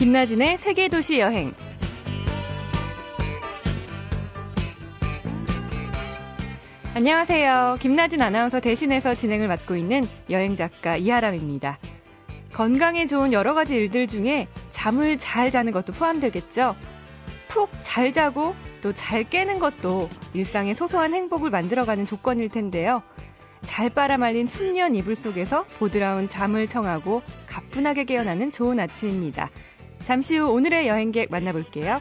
김나진의 세계도시 여행. 안녕하세요. 김나진 아나운서 대신해서 진행을 맡고 있는 여행 작가 이하람입니다. 건강에 좋은 여러 가지 일들 중에 잠을 잘 자는 것도 포함되겠죠. 푹 잘 자고 또 잘 깨는 것도 일상의 소소한 행복을 만들어가는 조건일 텐데요. 잘 빨아말린 숙련 이불 속에서 보드라운 잠을 청하고 가뿐하게 깨어나는 좋은 아침입니다. 잠시 후 오늘의 여행객 만나볼게요.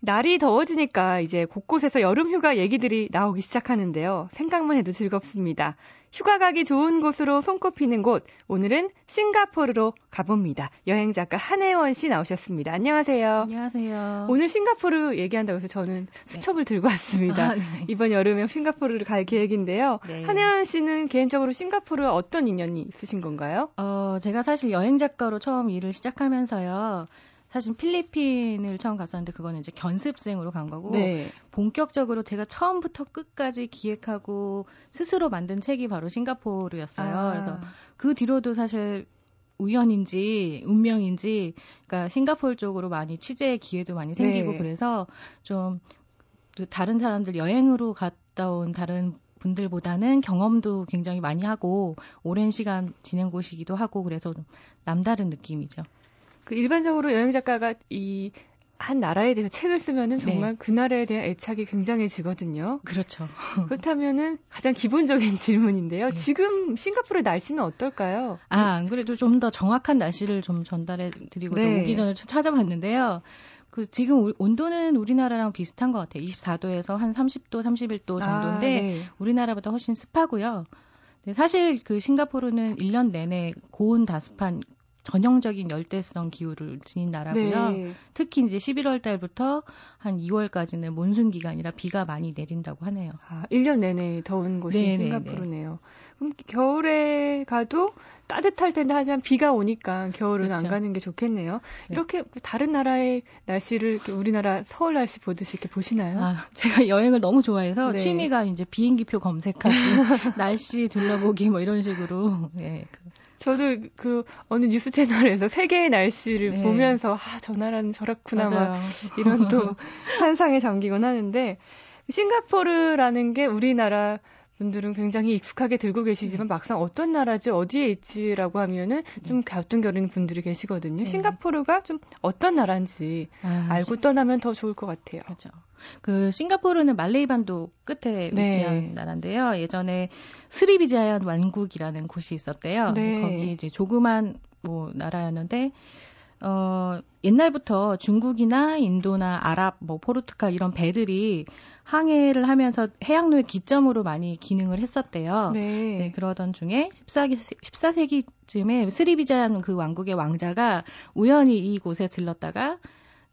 날이 더워지니까 이제 곳곳에서 여름 휴가 얘기들이 나오기 시작하는데요. 생각만 해도 즐겁습니다. 휴가 가기 좋은 곳으로 손꼽히는 곳, 오늘은 싱가포르로 가봅니다. 여행 작가 한혜원 씨 나오셨습니다. 안녕하세요. 안녕하세요. 오늘 싱가포르 얘기한다고 해서 저는 수첩을 네. 들고 왔습니다. 아, 네. 이번 여름에 싱가포르를 갈 계획인데요. 네. 한혜원 씨는 개인적으로 싱가포르와 어떤 인연이 있으신 건가요? 어, 제가 사실 여행 작가로 처음 일을 시작하면서요. 사실 필리핀을 처음 갔었는데 그거는 이제 견습생으로 간 거고 네. 본격적으로 제가 처음부터 끝까지 기획하고 스스로 만든 책이 바로 싱가포르였어요. 아. 그래서 그 뒤로도 사실 우연인지 운명인지 그러니까 싱가포르 쪽으로 많이 취재 기회도 많이 생기고 네. 그래서 좀 다른 사람들 여행으로 갔다 온 다른 분들보다는 경험도 굉장히 많이 하고 오랜 시간 지낸 곳이기도 하고 그래서 좀 남다른 느낌이죠. 그 일반적으로 여행 작가가 이 한 나라에 대해서 책을 쓰면은 정말 네. 그 나라에 대한 애착이 굉장해지거든요. 그렇죠. 그렇다면은 가장 기본적인 질문인데요. 네. 지금 싱가포르 날씨는 어떨까요? 아, 안 그래도 좀 더 정확한 날씨를 좀 전달해 드리고 네. 오기 전에 찾아봤는데요. 그 지금 온도는 우리나라랑 비슷한 것 같아요. 24도에서 한 30도, 31도 정도인데 아, 네. 우리나라보다 훨씬 습하고요. 네, 사실 그 싱가포르는 1년 내내 고온 다습한 전형적인 열대성 기후를 지닌 나라고요. 네. 특히 이제 11월 달부터 한 2월까지는 몬순 기간이라 비가 많이 내린다고 하네요. 아, 1년 내내 더운 곳이 네네네. 싱가포르네요. 그럼 겨울에 가도 따뜻할 텐데 하지만 비가 오니까 겨울은 그렇죠. 안 가는 게 좋겠네요. 네. 이렇게 다른 나라의 날씨를 우리나라 서울 날씨 보듯이 이렇게 보시나요? 아, 제가 여행을 너무 좋아해서 네. 취미가 이제 비행기표 검색하기, 날씨 둘러보기 뭐 이런 식으로 네, 그 저도 그 어느 뉴스 채널에서 세계의 날씨를 네. 보면서 아, 저 나라는 저렇구나 맞아요. 막 이런 또 환상에 잠기곤 하는데 싱가포르라는 게 우리나라 분들은 굉장히 익숙하게 들고 계시지만 막상 어떤 나라지 어디에 있지라고 하면은 좀 갸우뚱거리는 분들이 계시거든요. 네. 싱가포르가 좀 어떤 나라인지 아, 알고 시... 떠나면 더 좋을 것 같아요. 그렇죠. 그 싱가포르는 말레이 반도 끝에 네. 위치한 네. 나라인데요. 예전에 스리비자얀 왕국이라는 곳이 있었대요. 네. 거기 이제 조그만 뭐 나라였는데 어 옛날부터 중국이나 인도나 아랍 뭐 포르투갈 이런 배들이 항해를 하면서 해양로의 기점으로 많이 기능을 했었대요. 네. 네 그러던 중에 14기, 14세기쯤에 스리비자얀 그 왕국의 왕자가 우연히 이곳에 들렀다가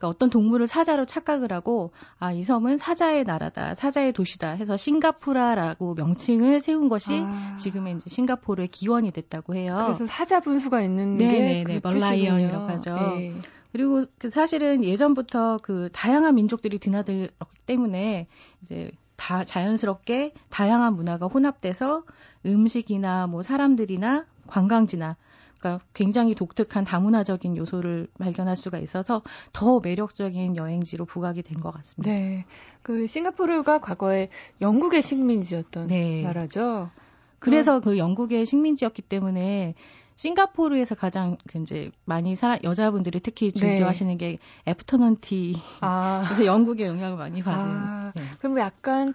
그러니까 어떤 동물을 사자로 착각을 하고 아 이 섬은 사자의 나라다, 사자의 도시다 해서 싱가푸라라고 명칭을 세운 것이 아. 지금의 이제 싱가포르의 기원이 됐다고 해요. 그래서 사자 분수가 있는 네네네, 게 멀라이언이라고 하죠. 네. 그리고 그 사실은 예전부터 그 다양한 민족들이 드나들었기 때문에 이제 다 자연스럽게 다양한 문화가 혼합돼서 음식이나 뭐 사람들이나 관광지나 그러니까 굉장히 독특한 다문화적인 요소를 발견할 수가 있어서 더 매력적인 여행지로 부각이 된 것 같습니다. 네. 그 싱가포르가 과거에 영국의 식민지였던 네. 나라죠. 그래서 그 영국의 식민지였기 때문에 싱가포르에서 가장 그 이제 많이 사, 여자분들이 특히 즐겨하시는 네. 게 애프터눈 티. 아. 그래서 영국의 영향을 많이 받은. 아. 네. 그럼 약간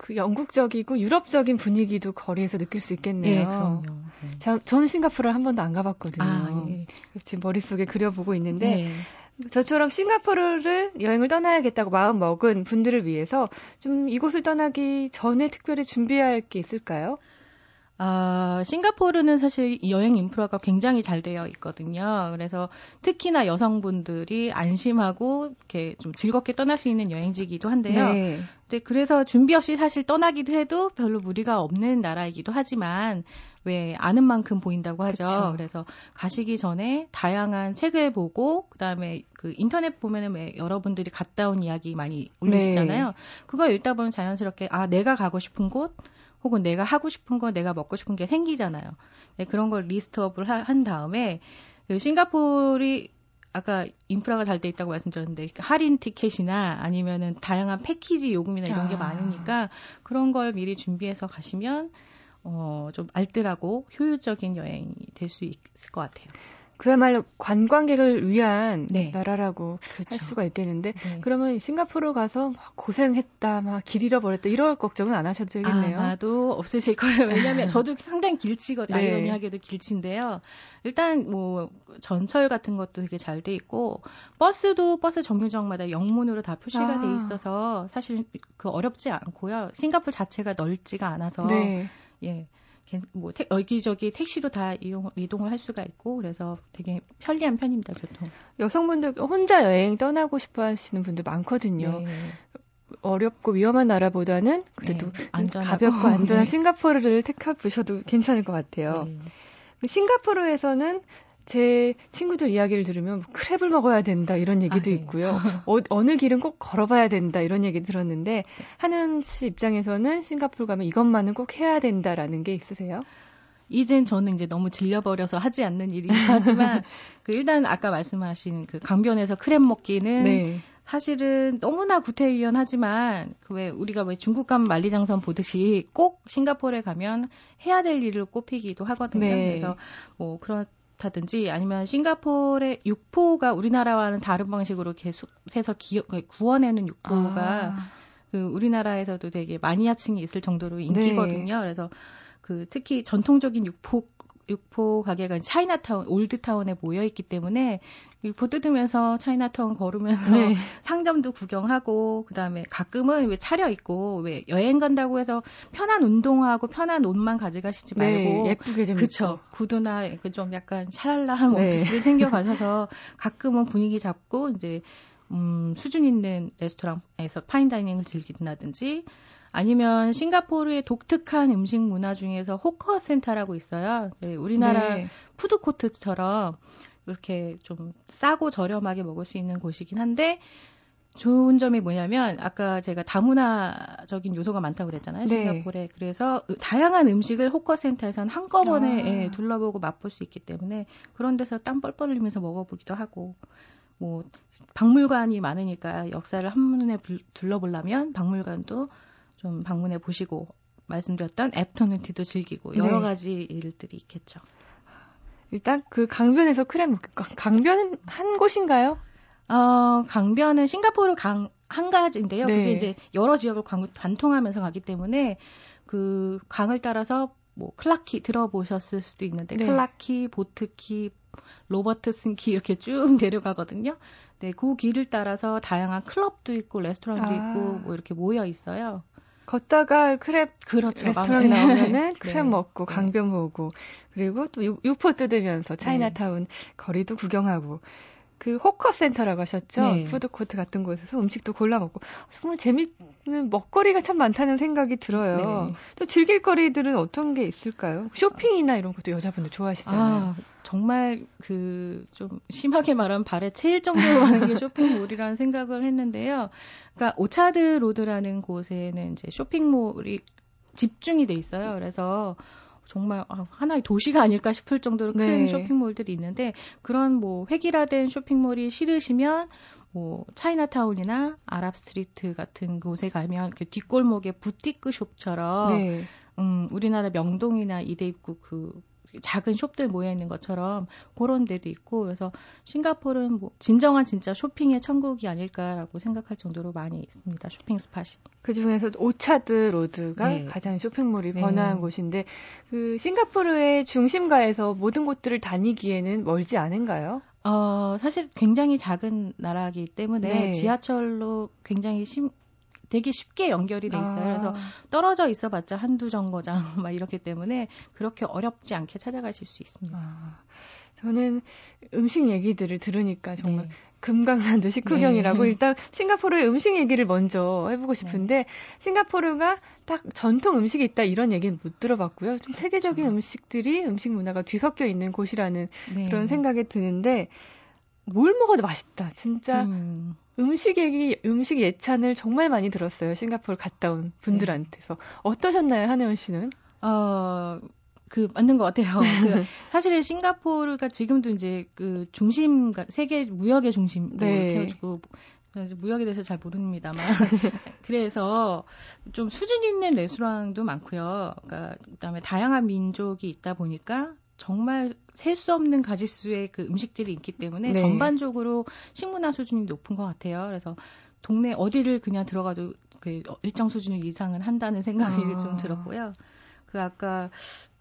그 영국적이고 유럽적인 분위기도 거리에서 느낄 수 있겠네요. 네, 그럼요. 네. 자, 저는 싱가포르를 한 번도 안 가봤거든요. 아, 예. 지금 머릿속에 그려보고 있는데 네. 저처럼 싱가포르를 여행을 떠나야겠다고 마음 먹은 분들을 위해서 좀 이곳을 떠나기 전에 특별히 준비할 게 있을까요? 아, 싱가포르는 사실 여행 인프라가 굉장히 잘 되어 있거든요. 그래서 특히나 여성분들이 안심하고 이렇게 좀 즐겁게 떠날 수 있는 여행지이기도 한데요. 네. 네, 그래서 준비 없이 사실 떠나기도 해도 별로 무리가 없는 나라이기도 하지만 왜 아는 만큼 보인다고 하죠. 그쵸. 그래서 가시기 전에 다양한 책을 보고 그다음에 그 인터넷 보면은 왜 여러분들이 갔다 온 이야기 많이 올리시잖아요. 네. 그걸 읽다 보면 자연스럽게 아 내가 가고 싶은 곳 혹은 내가 하고 싶은 거, 내가 먹고 싶은 게 생기잖아요. 네, 그런 걸 리스트업을 하, 한 다음에 그 싱가포르이 아까 인프라가 잘 돼 있다고 말씀드렸는데 할인 티켓이나 아니면은 다양한 패키지 요금이나 이런 게 아. 많으니까 그런 걸 미리 준비해서 가시면 어, 좀 알뜰하고 효율적인 여행이 될 수 있을 것 같아요. 그야말로 관광객을 위한 네. 나라라고 그렇죠. 할 수가 있겠는데 네. 그러면 싱가포르 가서 고생했다 막 길 잃어버렸다 이럴 걱정은 안 하셔도 되겠네요. 아마도 없으실 거예요. 왜냐하면 저도 상당히 길치거든요. 네. 아이러니하게도 길치인데요. 일단 뭐 전철 같은 것도 되게 잘 돼 있고 버스도 버스 정류장마다 영문으로 다 표시가 아. 돼 있어서 사실 그 어렵지 않고요. 싱가포르 자체가 넓지가 않아서 네. 예. 뭐 태, 여기저기 택시도 다 이용 이동을 할 수가 있고 그래서 되게 편리한 편입니다 교통. 여성분들 혼자 여행 떠나고 싶어 하시는 분들 많거든요. 네. 어렵고 위험한 나라보다는 그래도 네, 가볍고 안전한 네. 싱가포르를 택해보셔도 괜찮을 것 같아요. 네. 싱가포르에서는 제 친구들 이야기를 들으면 뭐 크랩을 먹어야 된다 이런 얘기도 아, 네. 있고요. 어, 느 길은 꼭 걸어봐야 된다 이런 얘기 들었는데 하는 씨 입장에서는 싱가포르 가면 이것만은 꼭 해야 된다라는 게 있으세요? 이젠 저는 이제 너무 질려버려서 하지 않는 일이긴 하지만 그 일단 아까 말씀하신 그 강변에서 크랩 먹기는 네. 사실은 너무나 구태의연하지만 그 왜 우리가 왜 중국 가면 만리장성 보듯이 꼭 싱가포르에 가면 해야 될 일을 꼽히기도 하거든요. 네. 그래서 뭐 그런 다든지 아니면 싱가포르의 육포가 우리나라와는 다른 방식으로 계속 해서 기, 구워내는 육포가 아. 그 우리나라에서도 되게 마니아층이 있을 정도로 인기거든요. 네. 그래서 그 특히 전통적인 육포 육포 가게가 차이나타운, 올드타운에 모여 있기 때문에 육포 뜯으면서 차이나타운 걸으면서 네. 상점도 구경하고 그다음에 가끔은 왜 차려 입고 왜 여행 간다고 해서 편한 운동하고 편한 옷만 가져가시지 네, 말고 네, 예쁘게 좀 그쵸 구두나 좀 약간 샤랄라한 네. 옷을 챙겨 가셔서 가끔은 분위기 잡고 이제 음, 수준 있는 레스토랑에서 fine dining을 즐긴다든지 아니면 싱가포르의 독특한 음식 문화 중에서 hawker center라고 있어요. 네, 우리나라 네. 푸드 코트처럼 이렇게 좀 싸고 저렴하게 먹을 수 있는 곳이긴 한데 좋은 점이 뭐냐면 아까 제가 다문화적인 요소가 많다고 그랬잖아요. 네. 싱가포르에. 그래서 다양한 음식을 hawker center에서는 한꺼번에 아. 예, 둘러보고 맛볼 수 있기 때문에 그런 데서 땀 뻘뻘 흘리면서 먹어보기도 하고 뭐 박물관이 많으니까 역사를 한눈에 둘러보려면 박물관도 좀 방문해 보시고 말씀드렸던 afternoon tea도 즐기고 여러 네. 가지 일들이 있겠죠. 일단 그 강변에서 그럼 강변은 한 곳인가요? 어, 강변은 싱가포르 강 한 가지인데요. 네. 그게 이제 여러 지역을 관통하면서 가기 때문에 그 강을 따라서 뭐 클라키 들어보셨을 수도 있는데 네. 클라키, 보트키, 로버트슨키 이렇게 쭉 내려가거든요. 네, 그 길을 따라서 다양한 클럽도 있고 레스토랑도 아. 있고 뭐 이렇게 모여 있어요. 걷다가 crab 그렇죠. 레스토랑 나오면은 crab 네. 먹고 네. 강변 보고 그리고 또 육포 뜯으면서 차이나타운 네. 거리도 구경하고 그 hawker center라고 하셨죠? 네. 푸드 코트 같은 곳에서 음식도 골라 먹고 정말 재밌는 먹거리가 참 많다는 생각이 들어요. 네. 또 즐길 거리들은 어떤 게 있을까요? 쇼핑이나 이런 것도 여자분들 좋아하시잖아요. 아, 정말 그 좀 심하게 말하면 발에 채일 정도로 많은 게 쇼핑몰이라는 생각을 했는데요. 그러니까 오차드 로드라는 곳에는 이제 쇼핑몰이 집중이 돼 있어요. 그래서 정말 아, 하나의 도시가 아닐까 싶을 정도로 큰 네. 쇼핑몰들이 있는데 그런 뭐 획일화된 쇼핑몰이 싫으시면 뭐 차이나타운이나 아랍 스트리트 같은 곳에 가면 그 뒷골목에 부티크 숍처럼 네. 음, 우리나라 명동이나 이대 입구 그 작은 숍들 모여 있는 것처럼 그런 데도 있고 그래서 싱가포르는 뭐 진정한 진짜 쇼핑의 천국이 아닐까라고 생각할 정도로 많이 있습니다. 쇼핑 spot이. 그 중에서 오차드 로드가 네. 가장 쇼핑몰이 네. 번화한 곳인데 그 싱가포르의 중심가에서 모든 곳들을 다니기에는 멀지 않은가요? 어, 사실 굉장히 작은 나라이기 때문에 네. 지하철로 굉장히 심, 되게 쉽게 연결이 돼 있어요. 아. 그래서 떨어져 있어봤자 한두 정거장 막 이렇기 때문에 그렇게 어렵지 않게 찾아가실 수 있습니다. 아. 저는 음식 얘기들을 들으니까 정말 네. 금강산도 식후경이라고 네. 일단 싱가포르의 음식 얘기를 먼저 해보고 싶은데 네. 싱가포르가 딱 전통 음식이 있다 이런 얘기는 못 들어봤고요. 좀 세계적인 그렇죠. 음식들이 음식 문화가 뒤섞여 있는 곳이라는 네. 그런 생각이 드는데 뭘 먹어도 맛있다. 진짜 음. 음식 얘기, 음식 예찬을 정말 많이 들었어요. 싱가포르 갔다 온 분들한테서. 네. 어떠셨나요, 한혜원 씨는? 어, 그 맞는 것 같아요. 그 사실은 싱가포르가 지금도 이제 그 중심 세계 무역의 중심 뭐 네. 이렇게 해가지고 무역에 대해서 잘 모릅니다만 그래서 좀 수준 있는 레스토랑도 많고요. 그러니까 그다음에 다양한 민족이 있다 보니까 정말 셀 수 없는 가지수의 그 음식들이 있기 때문에 네. 전반적으로 식문화 수준이 높은 것 같아요. 그래서 동네 어디를 그냥 들어가도 그 일정 수준 이상은 한다는 생각이 아. 좀 들었고요. 그 아까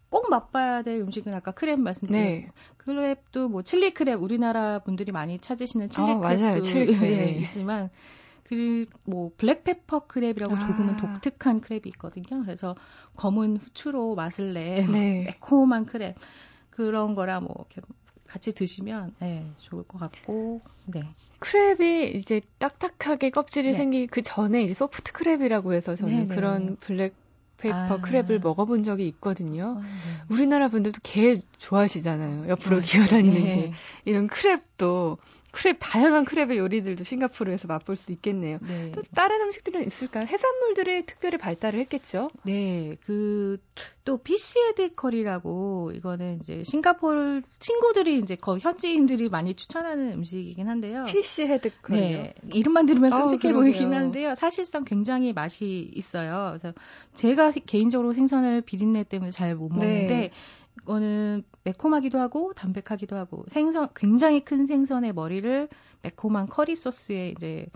꼭 맛봐야 될 음식은 아까 crab 말씀드렸죠. 네. crab도 뭐 chili crab 우리나라 분들이 많이 찾으시는 칠리 어, crab도 chili crab. 예, 있지만 그리고 뭐 black pepper crab이라고 아. 조금은 독특한 crab이 있거든요. 그래서 검은 후추로 맛을 낸 네. 매콤한 crab 그런 거라 뭐 이렇게 같이 드시면 네, 좋을 것 같고 네. crab이 이제 딱딱하게 껍질이 네. 생기기 그 전에 이제 soft crab이라고 해서 저는 네네. 네. 그런 black pepper 아. crab을 먹어본 적이 있거든요. 아, 네. 우리나라 분들도 게 좋아하시잖아요. 옆으로 아, 기어다니는 네. 게. 이런 crab도 crab 다양한 crab의 요리들도 싱가포르에서 맛볼 수 있겠네요. 네. 또 다른 음식들은 있을까요? 해산물들이 특별히 발달을 했겠죠. 네, 그 또 fish head curry라고 이거는 이제 싱가포르 친구들이 이제 거 현지인들이 많이 추천하는 음식이긴 한데요. fish head curry. 네, 이름만 들으면 끔찍해 아, 보이긴 한데요. 사실상 굉장히 맛이 있어요. 그래서 제가 개인적으로 생선을 비린내 때문에 잘 못 먹는데. 네. 이거는 매콤하기도 하고 담백하기도 하고 생선 굉장히 큰 생선의 머리를 매콤한 커리 소스에 이제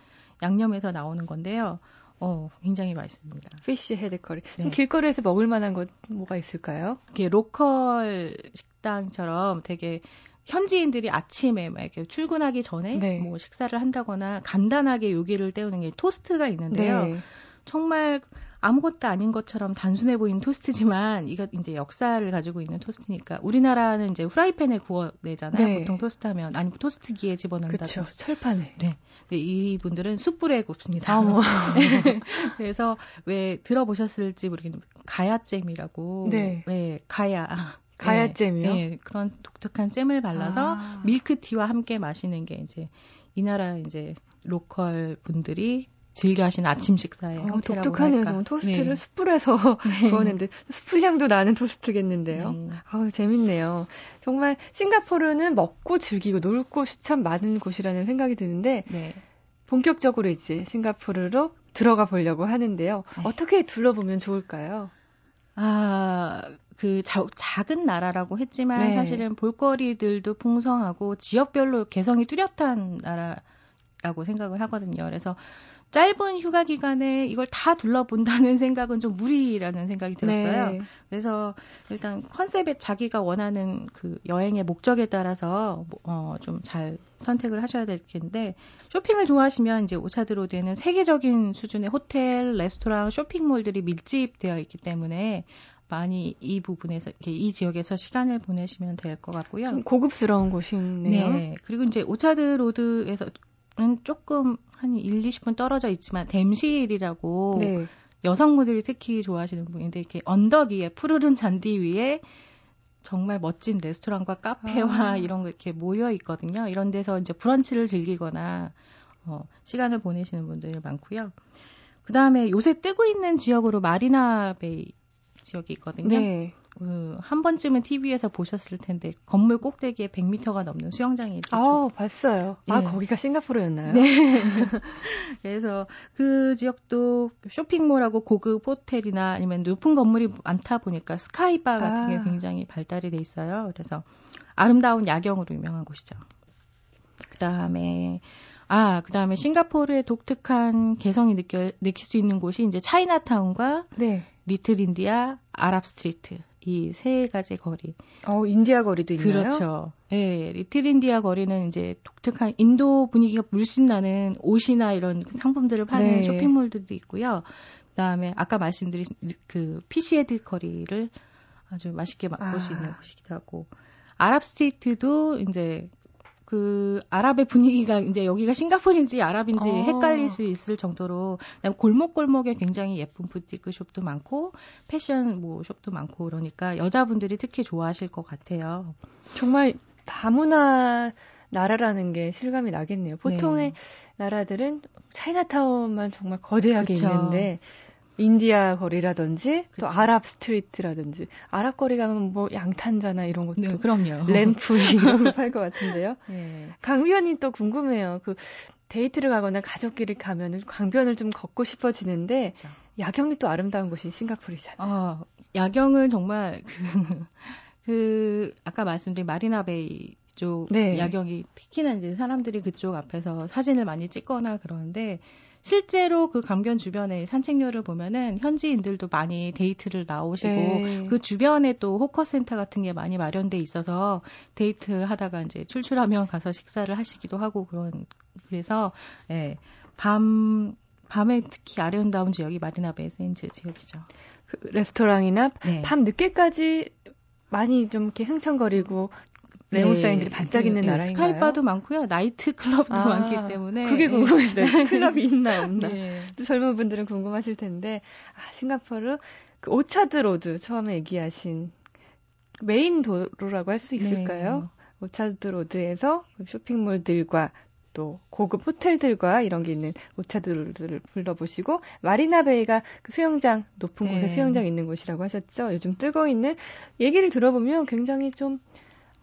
양념해서 나오는 건데요. 어, 굉장히 맛있습니다. fish head curry. 네. 길거리에서 먹을 만한 것 뭐가 있을까요? 이게 local 식당처럼 되게 현지인들이 아침에 막 이렇게 출근하기 전에 네. 뭐 식사를 한다거나 간단하게 요기를 때우는 게 토스트가 있는데요. 네. 정말 아무것도 아닌 것처럼 단순해 보이는 토스트지만 이거 이제 역사를 가지고 있는 토스트니까 우리나라는 이제 후라이팬에 구워내잖아요. 네. 보통 토스트하면 아니면 토스트기에 집어넣는다든지. 그렇죠. 철판에. 네. 네. 이분들은 숯불에 굽습니다. 아, 뭐. 네. 그래서 왜 들어보셨을지 모르겠는데 가야잼이라고. 네. 네. 가야. 가야잼이요? 네, 네, 그런 독특한 잼을 발라서 아. 밀크티와 함께 마시는 게 이제 이 나라 이제 로컬 분들이 즐겨 하시는 아침 식사에 어, 독특하네요. 좀 토스트를 네. 숯불에서 네. 구웠는데 숯불 향도 나는 토스트겠는데요. 네. 아우 재밌네요. 정말 싱가포르는 먹고 즐기고 놀 곳이 참 많은 곳이라는 생각이 드는데 네. 본격적으로 이제 싱가포르로 들어가 보려고 하는데요. 네. 어떻게 둘러보면 좋을까요? 아, 그 자, 작은 나라라고 했지만 네. 사실은 볼거리들도 풍성하고 지역별로 개성이 뚜렷한 나라라고 생각을 하거든요. 그래서 짧은 휴가 기간에 이걸 다 둘러본다는 생각은 좀 무리라는 생각이 들었어요. 네. 그래서 일단 컨셉에 자기가 원하는 그 여행의 목적에 따라서 뭐, 어, 좀 잘 선택을 하셔야 될 텐데 쇼핑을 좋아하시면 이제 오차드로드에는 세계적인 수준의 호텔, 레스토랑, 쇼핑몰들이 밀집되어 있기 때문에 많이 이 부분에서 이렇게 이 지역에서 시간을 보내시면 될 것 같고요. 좀 고급스러운 곳이네요. 네. 그리고 이제 오차드 로드에서 은 조금 한 1, 20분 떨어져 있지만 뎀시힐이라고 네. 여성분들이 특히 좋아하시는 분인데 이렇게 언덕 위에 푸르른 잔디 위에 정말 멋진 레스토랑과 카페와 아. 이런 거 이렇게 모여 있거든요. 이런 데서 이제 브런치를 즐기거나 어, 시간을 보내시는 분들이 많고요. 그 다음에 요새 뜨고 있는 지역으로 마리나 베이 지역이 있거든요. 네. 그, 한 번쯤은 TV에서 보셨을 텐데 건물 꼭대기에 100m가 넘는 수영장이 있죠. 아, 봤어요. 아, 예. 아, 거기가 싱가포르였나요? 네. 그래서 그 지역도 쇼핑몰하고 고급 호텔이나 아니면 높은 건물이 많다 보니까 스카이바 같은 게 아. 굉장히 발달이 돼 있어요. 그래서 아름다운 야경으로 유명한 곳이죠. 그다음에 아, 그 다음에 싱가포르의 독특한 개성이 느껴 느낄 수 있는 곳이 이제 차이나타운과 네. 리틀 인디아, 아랍 스트리트 이 세 가지 거리. 어, 인디아 거리도 있나요? 그렇죠. 예, 네, 리틀 인디아 거리는 이제 독특한 인도 분위기가 물씬 나는 옷이나 이런 상품들을 파는 네. 쇼핑몰들도 있고요. 그다음에 아까 말씀드린 그 fish head curry를 아주 맛있게 맛볼 아. 수 있는 곳이기도 하고 아랍 스트리트도 이제 그 아랍의 분위기가 이제 여기가 싱가포르인지 아랍인지 어. 헷갈릴 수 있을 정도로 골목골목에 굉장히 예쁜 부티크 숍도 많고 패션 뭐 숍도 많고 그러니까 여자분들이 특히 좋아하실 것 같아요. 정말 다문화 나라라는 게 실감이 나겠네요. 보통의 네. 나라들은 차이나타운만 정말 거대하게 그쵸. 있는데 인디아 거리라든지 그쵸. 또 아랍 스트리트라든지 아랍 거리 가면 뭐 양탄자나 이런 것도 네, 그럼요. 램프 이런 거 팔 것 같은데요. 네. 강위원님 또 궁금해요. 그 데이트를 가거나 가족끼리 가면은 강변을 좀 걷고 싶어지는데 그쵸. 야경이 또 아름다운 곳이 싱가포르잖아요. 아, 야경은 정말 그, 그 아까 말씀드린 마리나베이 쪽 네. 야경이 특히나 이제 사람들이 그쪽 앞에서 사진을 많이 찍거나 그러는데 실제로 그 강변 주변에 산책로를 보면은 현지인들도 많이 데이트를 나오시고 네. 그 주변에 또 hawker center 같은 게 많이 마련돼 있어서 데이트 하다가 이제 출출하면 가서 식사를 하시기도 하고 그런 그래서 예. 밤 밤에 특히 아름다운 지역이 마리나베이 샌즈 지역이죠. 그 레스토랑이나 네. 밤 늦게까지 많이 좀 이렇게 흥청거리고 네온 사인들이 반짝이는 네, 나라인가요? sky bar도 많고요. 나이트 클럽도 아, 많기 때문에 그게 궁금했어요. 네. 클럽이 있나 없나. 네. 또 젊은 분들은 궁금하실 텐데 아, 싱가포르 그 오차드 로드 처음에 얘기하신 메인 도로라고 할 수 있을까요? 네. 오차드 로드에서 쇼핑몰들과 또 고급 호텔들과 이런 게 있는 오차드를 둘러보시고 마리나베이가 그 수영장 높은 곳에 네. 수영장 있는 곳이라고 하셨죠. 요즘 뜨고 있는 얘기를 들어보면 굉장히 좀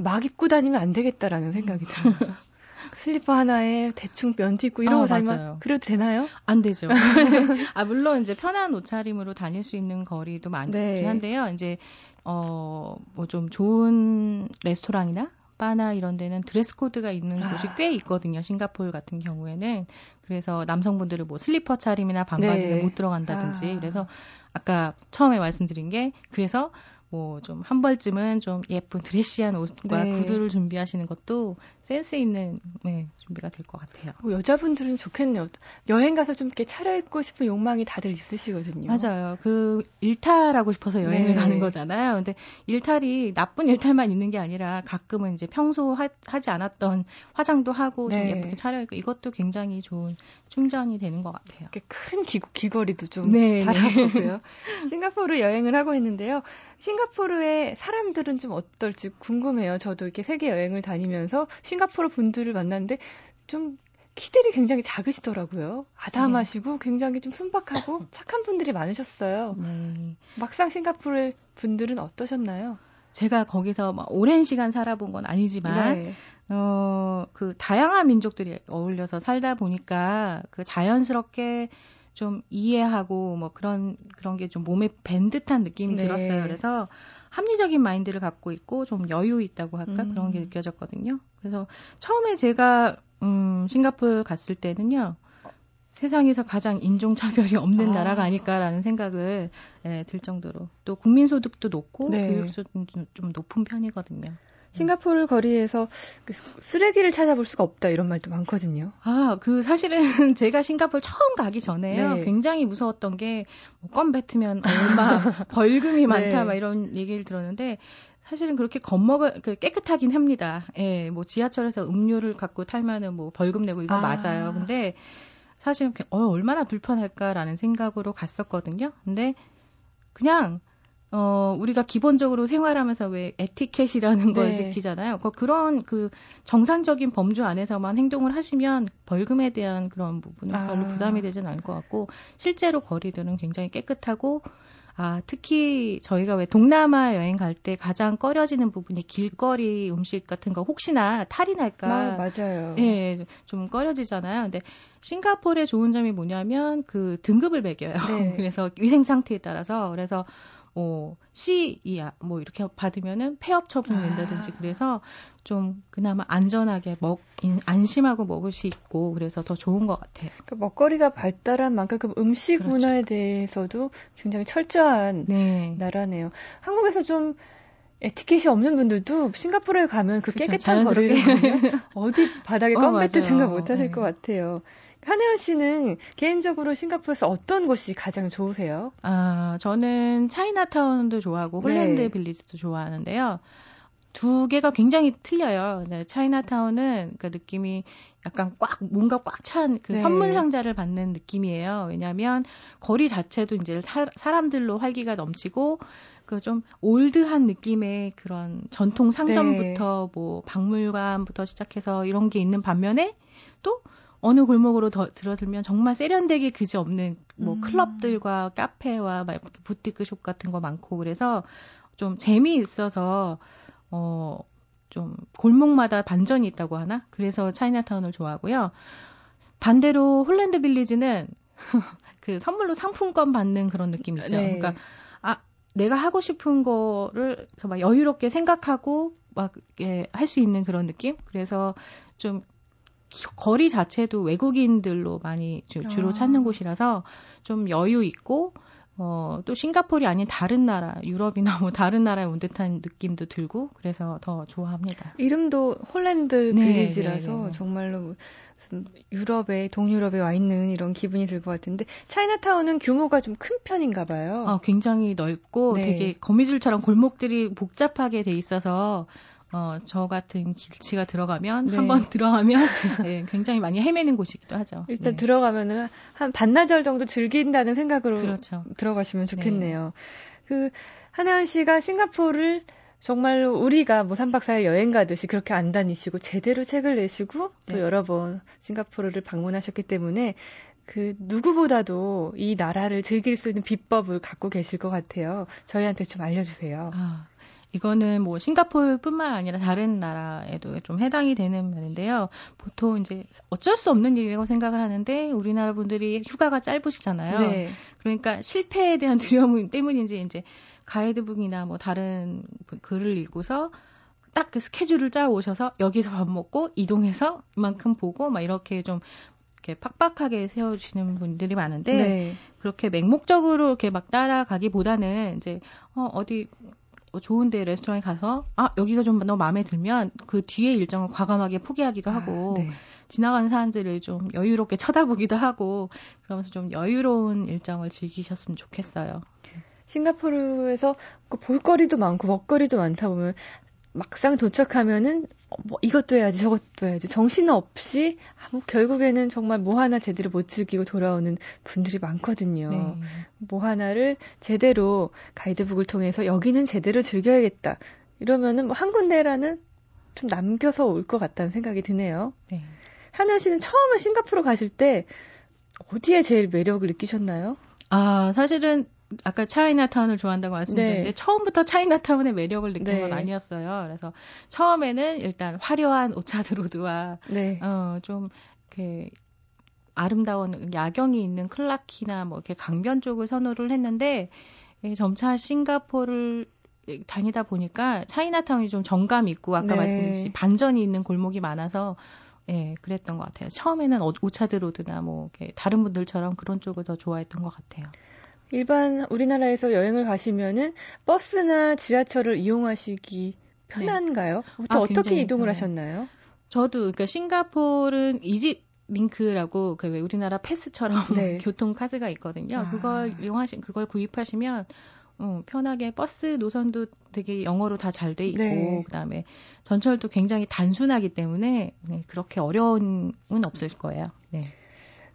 막 입고 다니면 안 되겠다라는 생각이 들어요. 슬리퍼 하나에 대충 면티 입고 이런 아, 거 다니면 맞아요. 그래도 되나요? 안 되죠. 아 물론 이제 편한 옷차림으로 다닐 수 있는 거리도 많긴 네. 한데요. 이제 어뭐 좀 좋은 레스토랑이나 바나 이런 데는 dress code가 있는 아. 곳이 꽤 있거든요. 싱가포르 같은 경우에는 그래서 남성분들은 뭐 슬리퍼 차림이나 반바지는 네. 못 들어간다든지 아. 그래서 아까 처음에 말씀드린 게 그래서 뭐 좀 한 벌쯤은 좀 예쁜 드레시한 옷과 네. 구두를 준비하시는 것도 센스 있는 네, 준비가 될 것 같아요. 뭐 여자분들은 좋겠네요. 여행 가서 좀 이렇게 차려입고 싶은 욕망이 다들 있으시거든요. 맞아요. 그 일탈하고 싶어서 여행을 네. 가는 거잖아요. 근데 일탈이 나쁜 일탈만 있는 게 아니라 가끔은 이제 평소 하, 지 않았던 화장도 하고 좀 네. 예쁘게 차려입고 이것도 굉장히 좋은 충전이 되는 것 같아요. 큰 기, 귀걸이도 좀 네, 달아보고요. 싱가포르 여행을 하고 있는데요. 싱가포르의 사람들은 좀 어떨지 궁금해요. 저도 이렇게 세계 여행을 다니면서 싱가포르 분들을 만났는데 좀 키들이 굉장히 작으시더라고요. 아담하시고 네. 굉장히 좀 순박하고 착한 분들이 많으셨어요. 네. 막상 싱가포르 분들은 어떠셨나요? 제가 거기서 막 오랜 시간 살아본 건 아니지만 네. 어, 그 다양한 민족들이 어울려서 살다 보니까 그 자연스럽게 좀 이해하고 뭐 그런 그런 게 좀 몸에 밴 듯한 느낌이 네. 들었어요. 그래서 합리적인 마인드를 갖고 있고 좀 여유 있다고 할까 음. 그런 게 느껴졌거든요. 그래서 처음에 제가 음 싱가포르 갔을 때는요. 세상에서 가장 인종차별이 없는 아. 나라가 아닐까라는 생각을 예, 들 정도로 또 국민소득도 높고 네. 교육소득도 좀 높은 편이거든요. 싱가포르 거리에서 그 쓰레기를 찾아볼 수가 없다 이런 말도 많거든요. 아, 그 사실은 제가 싱가포르 처음 가기 전에요. 네. 굉장히 무서웠던 게껌 뭐 뱉으면 얼마 벌금이 많다 네. 막 이런 얘기를 들었는데 사실은 그렇게 겁먹을 그 깨끗하긴 합니다. 예, 뭐 지하철에서 음료를 갖고 탈면은 뭐 벌금 내고 이거 아. 맞아요. 근데 사실은 어 얼마나 불편할까라는 생각으로 갔었거든요. 근데 그냥 어, 우리가 기본적으로 생활하면서 왜 에티켓이라는 걸 네. 지키잖아요. 그 그런 그 정상적인 범주 안에서만 행동을 하시면 벌금에 대한 그런 부분은 아. 별로 부담이 되진 않을 것 같고 실제로 거리들은 굉장히 깨끗하고 아, 특히 저희가 왜 동남아 여행 갈 때 가장 꺼려지는 부분이 길거리 음식 같은 거 혹시나 탈이 날까. 아, 맞아요. 예, 좀 꺼려지잖아요. 근데 싱가포르의 좋은 점이 뭐냐면 그 등급을 매겨요. 네. 그래서 위생 상태에 따라서 그래서 뭐 C이야 뭐 이렇게 받으면은 폐업 처분 된다든지 아. 그래서 좀 그나마 안전하게 먹 안심하고 먹을 수 있고 그래서 더 좋은 것 같아요. 그러니까 먹거리가 발달한 만큼 그 음식 그렇죠. 문화에 대해서도 굉장히 철저한 네. 나라네요. 한국에서 좀 에티켓이 없는 분들도 싱가포르에 가면 그 그렇죠. 깨끗한 거리를 어디 바닥에 껌 뱉을 어, 생각 못 하실 네. 것 같아요. 한혜연 씨는 개인적으로 싱가포르에서 어떤 곳이 가장 좋으세요? 아, 저는 차이나타운도 좋아하고 홀랜드 네. 빌리지도 좋아하는데요. 두 개가 굉장히 틀려요. 네, 차이나타운은 그 느낌이 약간 꽉 뭔가 꽉 찬그 네. 선물 상자를 받는 느낌이에요. 왜냐하면 거리 자체도 이제 사, 사람들로 활기가 넘치고 그 좀 올드한 느낌의 그런 전통 상점부터 네. 뭐 박물관부터 시작해서 이런 게 있는 반면에 또 어느 골목으로 더 들어들면 정말 세련되게 그지 없는 뭐 음. 클럽들과 카페와 막 부티크숍 같은 거 많고 그래서 좀 재미있어서 어, 좀 골목마다 반전이 있다고 하나? 그래서 차이나타운을 좋아하고요. 반대로 홀랜드 빌리지는 그 선물로 상품권 받는 그런 느낌 있죠. 네. 그러니까 아 내가 하고 싶은 거를 막 여유롭게 생각하고 막할수 있는 그런 느낌. 그래서 좀 거리 자체도 외국인들로 많이 주로 아. 찾는 곳이라서 좀 여유 있고 어, 또 싱가폴이 아닌 다른 나라, 유럽이나 뭐 다른 나라에 온 듯한 느낌도 들고 그래서 더 좋아합니다. 이름도 홀랜드 네, 빌리지라서 네, 네. 정말로 무슨 유럽에 동유럽에 와 있는 이런 기분이 들 것 같은데 차이나타운은 규모가 좀 큰 편인가 봐요. 어, 굉장히 넓고 네. 되게 거미줄처럼 골목들이 복잡하게 돼 있어서 어, 저 같은 길치가 들어가면 네. 한번 들어가면 네, 굉장히 많이 헤매는 곳이기도 하죠. 일단 네. 들어가면은 한 반나절 정도 즐긴다는 생각으로 그렇죠. 들어가시면 좋겠네요. 네. 그 한혜원 씨가 싱가포르를 정말 우리가 뭐 3박 4일 여행 가듯이 그렇게 안 다니시고 제대로 책을 내시고 또 네. 여러 번 싱가포르를 방문하셨기 때문에 그 누구보다도 이 나라를 즐길 수 있는 비법을 갖고 계실 것 같아요. 저희한테 좀 알려주세요. 아, 이거는 뭐 싱가포르뿐만 아니라 다른 나라에도 좀 해당이 되는 말인데요. 보통 이제 어쩔 수 없는 일이라고 생각을 하는데 우리나라 분들이 휴가가 짧으시잖아요. 네. 그러니까 실패에 대한 두려움 때문인지 이제 가이드북이나 뭐 다른 글을 읽고서 딱 그 스케줄을 짜 오셔서 여기서 밥 먹고 이동해서 이만큼 보고 막 이렇게 좀 이렇게 팍팍하게 세워주시는 분들이 많은데 네. 그렇게 맹목적으로 이렇게 막 따라가기보다는 이제 어 어디 어, 좋은데 레스토랑에 가서 아 여기가 좀 너무 마음에 들면 그 뒤에 일정을 과감하게 포기하기도 아, 하고 아, 네. 지나가는 사람들을 좀 여유롭게 쳐다보기도 하고 그러면서 좀 여유로운 일정을 즐기셨으면 좋겠어요. 싱가포르에서 그 볼거리도 많고 먹거리도 많다 보면 막상 도착하면은 어, 뭐 이것도 해야지 저것도 해야지 정신 없이 아, 뭐 결국에는 정말 뭐 하나 제대로 못 즐기고 돌아오는 분들이 많거든요. 네. 뭐 하나를 제대로 가이드북을 통해서 여기는 제대로 즐겨야겠다. 이러면은 뭐 한 군데라는 좀 남겨서 올 것 같다는 생각이 드네요. 네. 한현 씨는 처음에 싱가포르 가실 때 어디에 제일 매력을 느끼셨나요? 아, 사실은 아까 차이나타운을 좋아한다고 말씀드렸는데 네. 처음부터 차이나타운의 매력을 느낀 네. 건 아니었어요. 그래서 처음에는 일단 화려한 오차드 로드와 네. 어좀 이렇게 아름다운 야경이 있는 클라키나 뭐 이렇게 강변 쪽을 선호를 했는데 예, 점차 싱가포르를 다니다 보니까 차이나타운이 좀 정감 있고 아까 네. 말씀드렸듯이 반전이 있는 골목이 많아서 예, 그랬던 것 같아요. 처음에는 오차드 로드나 뭐 이렇게 다른 분들처럼 그런 쪽을 더 좋아했던 것 같아요. 일반 우리나라에서 여행을 가시면은 버스나 지하철을 이용하시기 편한가요? 네. 아, 어떻게 이동을 편해요. 하셨나요? 저도 그러니까 싱가포르는 이집 링크라고 그 왜 우리나라 패스처럼 네. 교통 카드가 있거든요. 아. 그걸 이용하시 그걸 구입하시면 어, 편하게 버스 노선도 되게 영어로 다 잘 돼 있고 네. 그다음에 전철도 굉장히 단순하기 때문에 네, 그렇게 어려움은 없을 거예요. 네.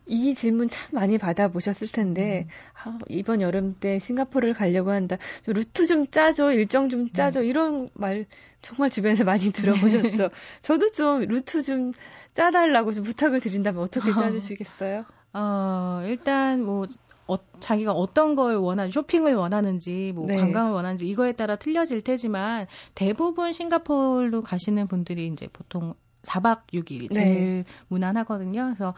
이 질문 참 많이 받아보셨을 텐데, 음. 아, 이번 여름 때 싱가포르를 가려고 한다. 루트 좀 짜줘, 일정 좀 짜줘, 음. 이런 말 정말 주변에 많이 들어보셨죠? 네. 저도 좀 루트 좀 짜달라고 좀 부탁을 드린다면 어떻게 짜주시겠어요? 어, 일단 뭐, 어, 자기가 어떤 걸 원하는, 쇼핑을 원하는지, 뭐, 네. 관광을 원하는지, 이거에 따라 틀려질 테지만, 대부분 싱가포르로 가시는 분들이 이제 보통 4박 6일 제일 네. 무난하거든요. 그래서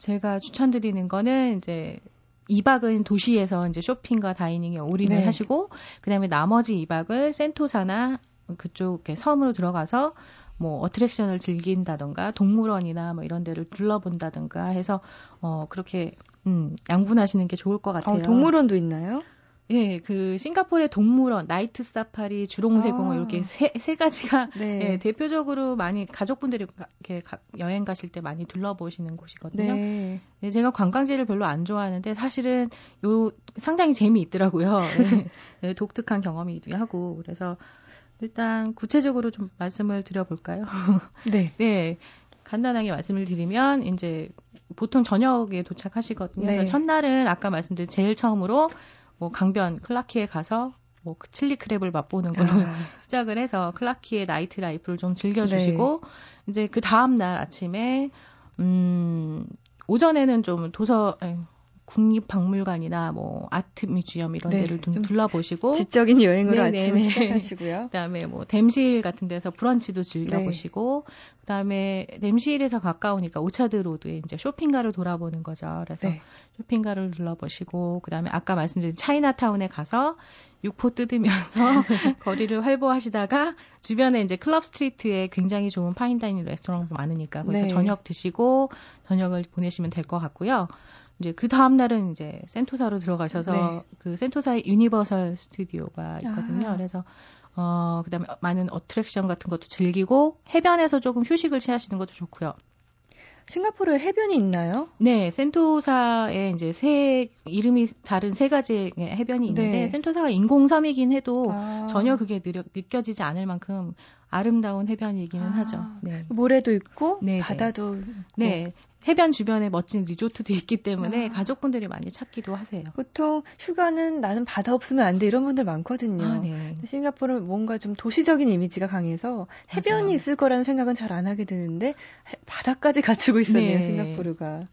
제가 추천드리는 거는 이제 2박은 도시에서 이제 쇼핑과 다이닝에 올인을 네. 하시고 그다음에 나머지 2박을 센토사나 그쪽 섬으로 들어가서 뭐 어트랙션을 즐긴다던가 동물원이나 뭐 이런 데를 둘러본다던가 해서 어 그렇게 음 양분하시는 게 좋을 것 같아요. 어, 동물원도 있나요? 예, 그 싱가포르의 동물원, 나이트 사파리, 주롱세공원 아. 이렇게 세, 세 가지가 네. 예, 대표적으로 많이 가족분들이 이렇게 가, 여행 가실 때 많이 둘러보시는 곳이거든요. 네. 예, 제가 관광지를 별로 안 좋아하는데 사실은 요 상당히 재미있더라고요. 예, 예, 독특한 경험이기도 하고 그래서 일단 구체적으로 좀 말씀을 드려볼까요? 네. 네. 간단하게 말씀을 드리면 이제 보통 저녁에 도착하시거든요. 네. 첫날은 아까 말씀드린 제일 처음으로 뭐 강변 클락키에 가서 뭐그 chili crab을 맛보는 걸로 아. 시작을 해서 클락키의 nightlife를 좀 즐겨주시고 네. 이제 그 다음 날 아침에 음 오전에는 좀 도서 국립박물관이나 뭐 art museum 이런 네, 데를 좀 둘러보시고 지적인 여행으로 네네네. 아침에 시작하시고요. 그다음에 뭐 뎀시힐 같은 데서 브런치도 즐겨보시고 네. 그다음에 뎀시힐에서 가까우니까 오차드 로드에 이제 쇼핑가를 돌아보는 거죠. 그래서 네. 쇼핑가를 둘러보시고 그다음에 아까 말씀드린 차이나타운에 가서 육포 뜯으면서 거리를 활보하시다가 주변에 이제 클럽 스트리트에 굉장히 좋은 fine dining 레스토랑도 많으니까 거기서 네. 저녁 드시고 저녁을 보내시면 될 것 같고요. 이제 그 다음 날은 이제 센토사로 들어가셔서 네. 그 센토사의 유니버설 스튜디오가 있거든요. 아. 그래서 어 그다음에 많은 어트랙션 같은 것도 즐기고 해변에서 조금 휴식을 취하시는 것도 좋고요. 싱가포르에 해변이 있나요? 네, 센토사에 이제 세 이름이 다른 세 가지의 해변이 있는데 네. 센토사가 인공섬이긴 해도 아. 전혀 그게 느려, 느껴지지 않을 만큼 아름다운 해변이기는 아. 하죠. 네. 모래도 있고 네, 네. 바다도 있고. 네. 해변 주변에 멋진 리조트도 있기 때문에 아. 가족분들이 많이 찾기도 하세요. 보통 휴가는 나는 바다 없으면 안 돼 이런 분들 많거든요. 아, 네. 싱가포르는 뭔가 좀 도시적인 이미지가 강해서 해변이 맞아요. 있을 거라는 생각은 잘 안 하게 되는데 바다까지 갖추고 있었네요, 네. 싱가포르가.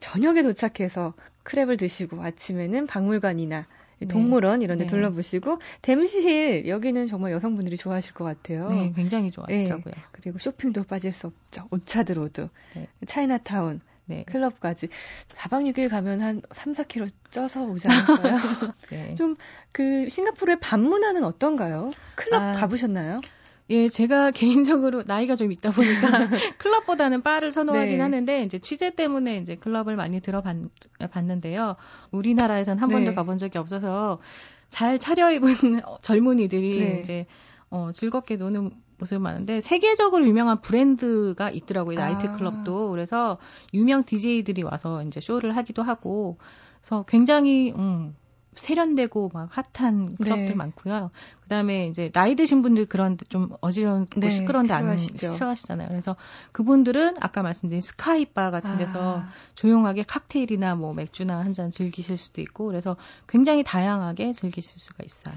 저녁에 도착해서 crab을 드시고 아침에는 박물관이나 네. 동물원 이런 데 네. 둘러보시고 뎀시힐 여기는 정말 여성분들이 좋아하실 것 같아요. 네, 굉장히 좋아하시더라고요. 네. 그리고 쇼핑도 빠질 수 없죠. 오차드 로드, 네. 차이나타운, 네. 클럽까지 4박 6일 가면 한 3, 4kg 쪄서 오지 않을까요? 네. 좀그 싱가포르의 밤 문화는 어떤가요? 클럽 아, 가보셨나요? 예, 제가 개인적으로 나이가 좀 있다 보니까 클럽보다는 바를 선호하긴 네. 하는데 이제 취재 때문에 이제 클럽을 많이 들어봤는데요. 우리나라에선 한 네. 번도 가본 적이 없어서 잘 차려입은 젊은이들이 네. 이제 어, 즐겁게 노는 모습이 많은데 세계적으로 유명한 브랜드가 있더라고요. 나이트 아. 클럽도. 그래서 유명 DJ들이 와서 이제 쇼를 하기도 하고 그래서 굉장히 음, 세련되고 막 핫한 클럽들 네. 많고요. 그다음에 이제 나이 드신 분들 그런 좀 어지러운 네, 시끄러운데 안 싫어하시잖아요. 그래서 그분들은 아까 말씀드린 스카이바 같은 데서 아. 조용하게 칵테일이나 뭐 맥주나 한 잔 즐기실 수도 있고 그래서 굉장히 다양하게 즐기실 수가 있어요.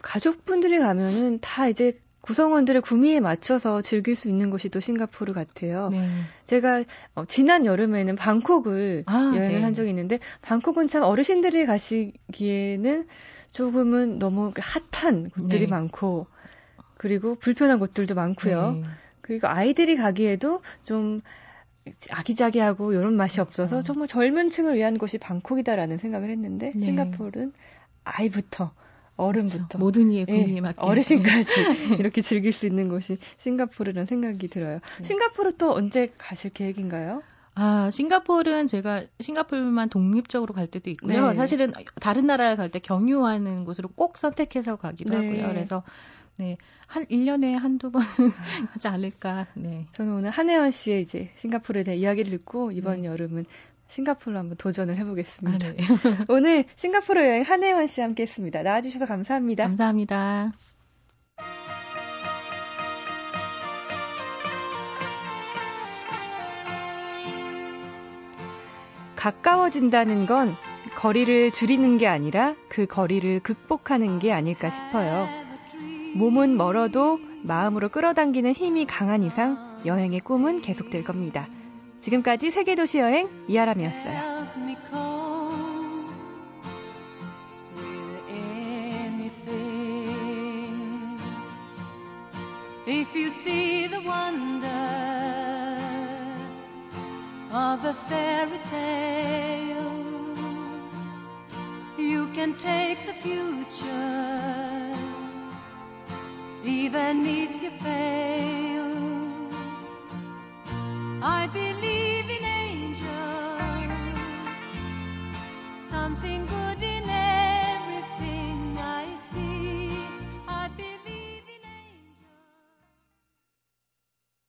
가족분들이 가면은 다 이제 구성원들의 구미에 맞춰서 즐길 수 있는 곳이 또 싱가포르 같아요. 네. 제가 어, 지난 여름에는 방콕을 아, 여행을 네. 한 적이 있는데 방콕은 참 어르신들이 가시기에는 조금은 너무 핫한 곳들이 네. 많고 그리고 불편한 곳들도 많고요. 네. 그리고 아이들이 가기에도 좀 아기자기하고 이런 맛이 없어서 그렇죠. 정말 젊은 층을 위한 곳이 방콕이다라는 생각을 했는데 네. 싱가포르는 아이부터 어른부터 그렇죠. 모든 이의 예, 맞게 어르신까지 이렇게 즐길 수 있는 곳이 싱가포르라는 생각이 들어요. 네. 싱가포르 또 언제 가실 계획인가요? 아, 싱가포르는 제가 싱가포르만 독립적으로 갈 때도 있고요. 네. 사실은 다른 나라를 갈 때 경유하는 곳으로 꼭 선택해서 가기도 네. 하고요. 그래서 네. 한 1년에 한두 번 하지 않을까. 네. 저는 오늘 한혜원 씨의 이제 싱가포르에 대한 이야기를 듣고 이번 네. 여름은 싱가포르로 한번 도전을 해보겠습니다. 아, 네. 오늘 싱가포르 여행 한혜원 씨 함께 했습니다. 나와주셔서 감사합니다. 감사합니다. 가까워진다는 건 거리를 줄이는 게 아니라 그 거리를 극복하는 게 아닐까 싶어요. 몸은 멀어도 마음으로 끌어당기는 힘이 강한 이상 여행의 꿈은 계속될 겁니다. 지금까지 세계도시 여행 이아람이었어요. If you see the wonder of a fairy tale, you can take the future, even if you fail. I believe in angels. Something.